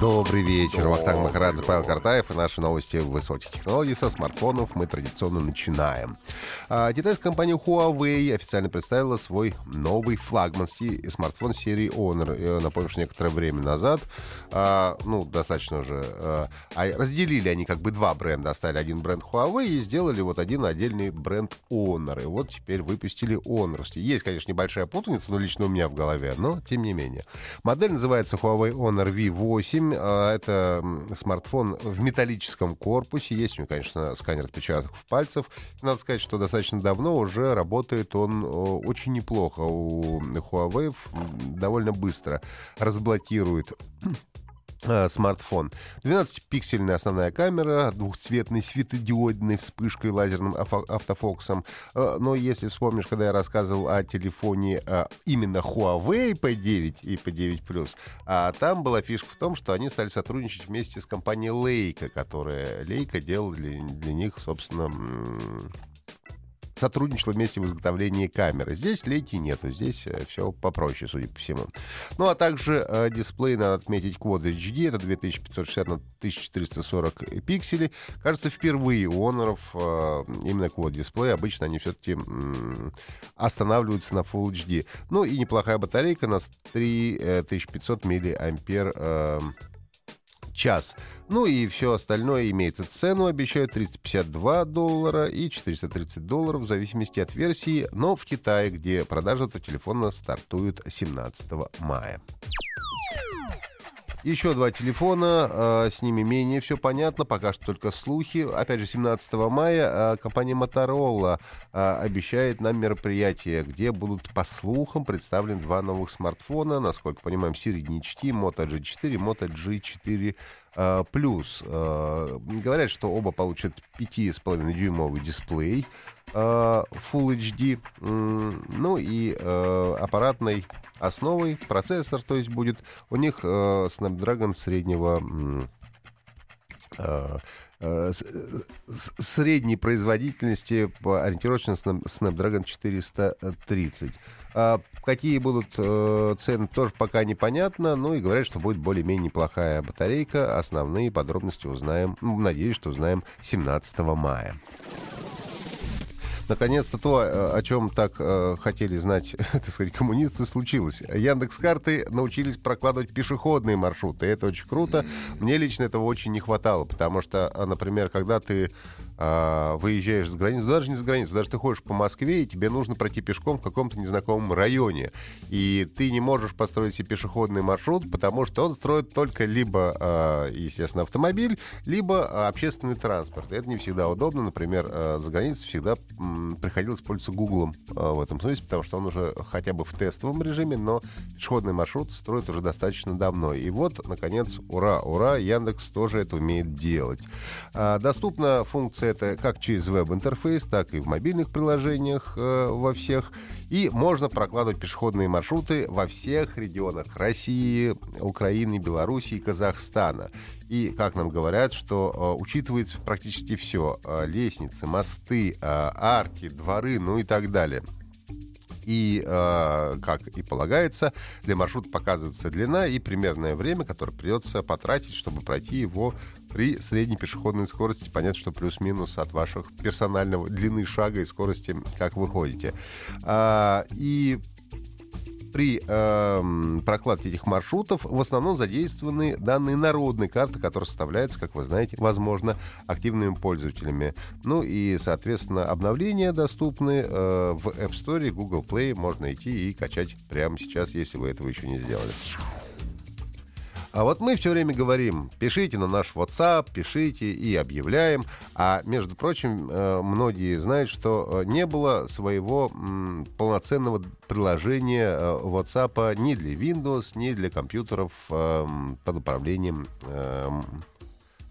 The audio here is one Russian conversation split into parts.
Добрый вечер. Вахтанг Махарадзе, Павел Картаев и наши новости высоких технологий со смартфонов мы традиционно начинаем. А, китайская компания Huawei официально представила свой новый флагман смартфон серии Honor. Напомню, что некоторое время назад, а, ну, достаточно уже, а, разделили они как бы два бренда. Оставили один бренд Huawei и сделали вот один отдельный бренд Honor. И вот теперь выпустили Honor. Есть, конечно, небольшая путаница, но лично у меня в голове, но тем не менее. Модель называется Huawei Honor V8 а, это смартфон в металлическом корпусе. Есть у него, конечно, сканер отпечатков пальцев. Надо сказать, что достаточно давно уже работает он очень неплохо. У Huawei довольно быстро разблокирует Э, смартфон. 12-пиксельная основная камера, двухцветной светодиодной вспышкой лазерным автофокусом. Э, но если вспомнишь, когда я рассказывал о телефоне э, именно Huawei P9 и P9 Plus, а там была фишка в том, что они стали сотрудничать вместе с компанией Leica, которая Leica делала для, для них, собственно, сотрудничала вместе в изготовлении камеры. Здесь лейки нету, здесь э, все попроще, судя по всему. Ну, а также э, дисплей, надо отметить, Quad HD, это 2560 на 1440 пикселей. Кажется, впервые у Honor э, именно Quad дисплей. Обычно они все-таки м- останавливаются на Full HD. Ну и неплохая батарейка на 3500 мАh э, час. Ну и все остальное имеется цену, обещают 352 доллара и 430 долларов в зависимости от версии, но в Китае, где продажа этого телефона стартует 17 мая. Еще два телефона, э, с ними менее все понятно, пока что только слухи. Опять же, 17 мая э, компания Motorola э, обещает нам мероприятие, где будут, по слухам, представлены два новых смартфона, насколько понимаем, середнячки Moto G4, Moto G4 Плюс. Говорят, что оба получат 5,5-дюймовый дисплей. Full HD, ну и аппаратной основой процессор, то есть будет у них Snapdragon среднего средней производительности ориентировочно Snapdragon 430. А какие будут э, цены, тоже пока непонятно. Ну и говорят, что будет более-менее неплохая батарейка. Основные подробности узнаем, надеюсь, что узнаем 17 мая наконец-то то, э, о чем так э, хотели знать, так сказать, коммунисты, случилось. Яндекс карты научились прокладывать пешеходные маршруты. Это очень круто. Мне лично этого очень не хватало, потому что, э, например, когда ты э, выезжаешь за границу, даже не за границу, даже ты ходишь по Москве, и тебе нужно пройти пешком в каком-то незнакомом районе. И ты не можешь построить себе пешеходный маршрут, потому что он строит только либо, э, естественно, автомобиль, либо общественный транспорт. Это не всегда удобно. Например, э, за границей всегда приходилось пользоваться Гуглом в этом смысле, потому что он уже хотя бы в тестовом режиме, но пешеходный маршрут строит уже достаточно давно. И вот, наконец, ура, ура, Яндекс тоже это умеет делать. А, доступна функция это как через веб-интерфейс, так и в мобильных приложениях э, во всех. И можно прокладывать пешеходные маршруты во всех регионах России, Украины, Белоруссии, Казахстана. И, как нам говорят, что э, учитывается практически все. Э, лестницы, мосты, э, арки, дворы, ну и так далее. И, э, как и полагается, для маршрута показывается длина и примерное время, которое придется потратить, чтобы пройти его при средней пешеходной скорости. Понятно, что плюс-минус от ваших персонального длины шага и скорости, как вы ходите. А, и при э, прокладке этих маршрутов в основном задействованы данные народной карты, которая составляется, как вы знаете, возможно, активными пользователями. Ну и, соответственно, обновления доступны э, в App Store, Google Play. Можно идти и качать прямо сейчас, если вы этого еще не сделали. А вот мы все время говорим, пишите на наш WhatsApp, пишите и объявляем. А между прочим, э, многие знают, что э, не было своего полноценного приложения э, WhatsApp ни для Windows, ни для компьютеров под управлением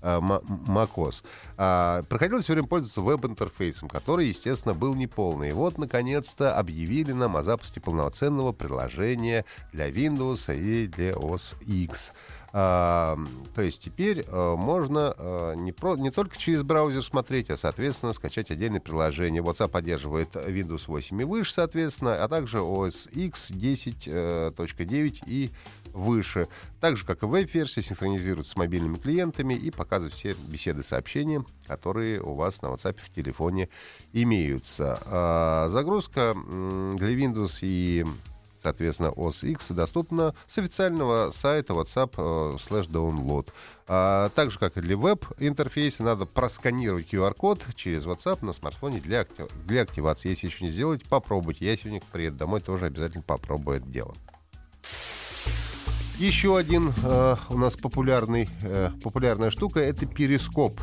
macOS. А, приходилось все время пользоваться веб-интерфейсом, который, естественно, был неполный. И вот, наконец-то, объявили нам о запуске полноценного приложения для Windows и для OS X. А, то есть теперь а, можно а, не, про, не только через браузер смотреть, а, соответственно, скачать отдельное приложение. WhatsApp поддерживает Windows 8 и выше, соответственно, а также OS X 10.9 и выше. Так же, как и веб-версия, синхронизируется с мобильными клиентами и показывает все беседы, сообщения, которые у вас на WhatsApp в телефоне имеются. А, загрузка для Windows и соответственно, OS X доступна с официального сайта WhatsApp э, slash download. А, так же, как и для веб-интерфейса, надо просканировать QR-код через WhatsApp на смартфоне для, актив... для активации. Если еще не сделать, попробуйте. Я сегодня приеду домой, тоже обязательно попробую это дело. Еще один э, у нас популярный, э, популярная штука — это перископ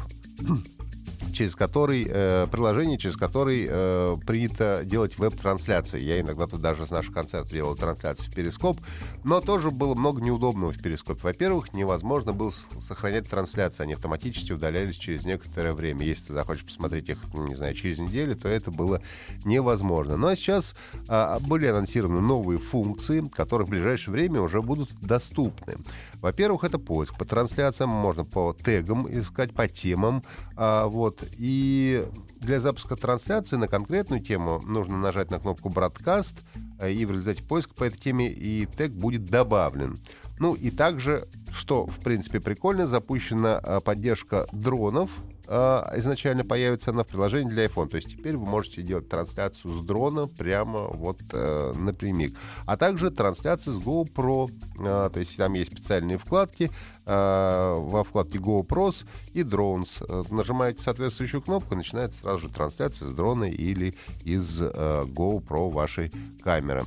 через который, э, приложение, через который э, принято делать веб-трансляции. Я иногда тут даже с наших концертов делал трансляции в Перископ, но тоже было много неудобного в Перископе. Во-первых, невозможно было сохранять трансляции, они автоматически удалялись через некоторое время. Если ты захочешь посмотреть их, ну, не знаю, через неделю, то это было невозможно. Ну а сейчас э, были анонсированы новые функции, которые в ближайшее время уже будут доступны. Во-первых, это поиск по трансляциям, можно по тегам искать, по темам. А, вот. И для запуска трансляции на конкретную тему нужно нажать на кнопку «Broadcast», э, и в результате поиска по этой теме и тег будет добавлен. Ну и также, что в принципе прикольно, запущена э, поддержка дронов изначально появится она в приложении для iPhone. То есть теперь вы можете делать трансляцию с дрона прямо вот э, напрямик. А также трансляция с GoPro. Э, то есть там есть специальные вкладки. Э, во вкладке GoPros и Drones. Э, нажимаете соответствующую кнопку, начинается сразу же трансляция с дрона или из э, GoPro вашей камеры.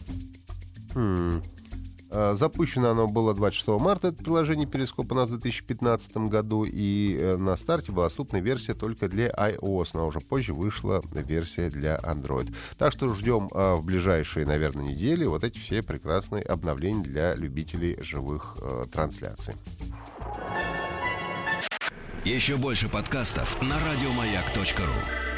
Хм. Э, запущено оно было 26 марта, это приложение Перископ у нас в 2015 году, и э, на старте была доступна версия только для iOS, но уже позже вышла версия для Android. Так что ждем э, в ближайшие, наверное, недели вот эти все прекрасные обновления для любителей живых трансляций. Еще больше подкастов на радиомаяк.ру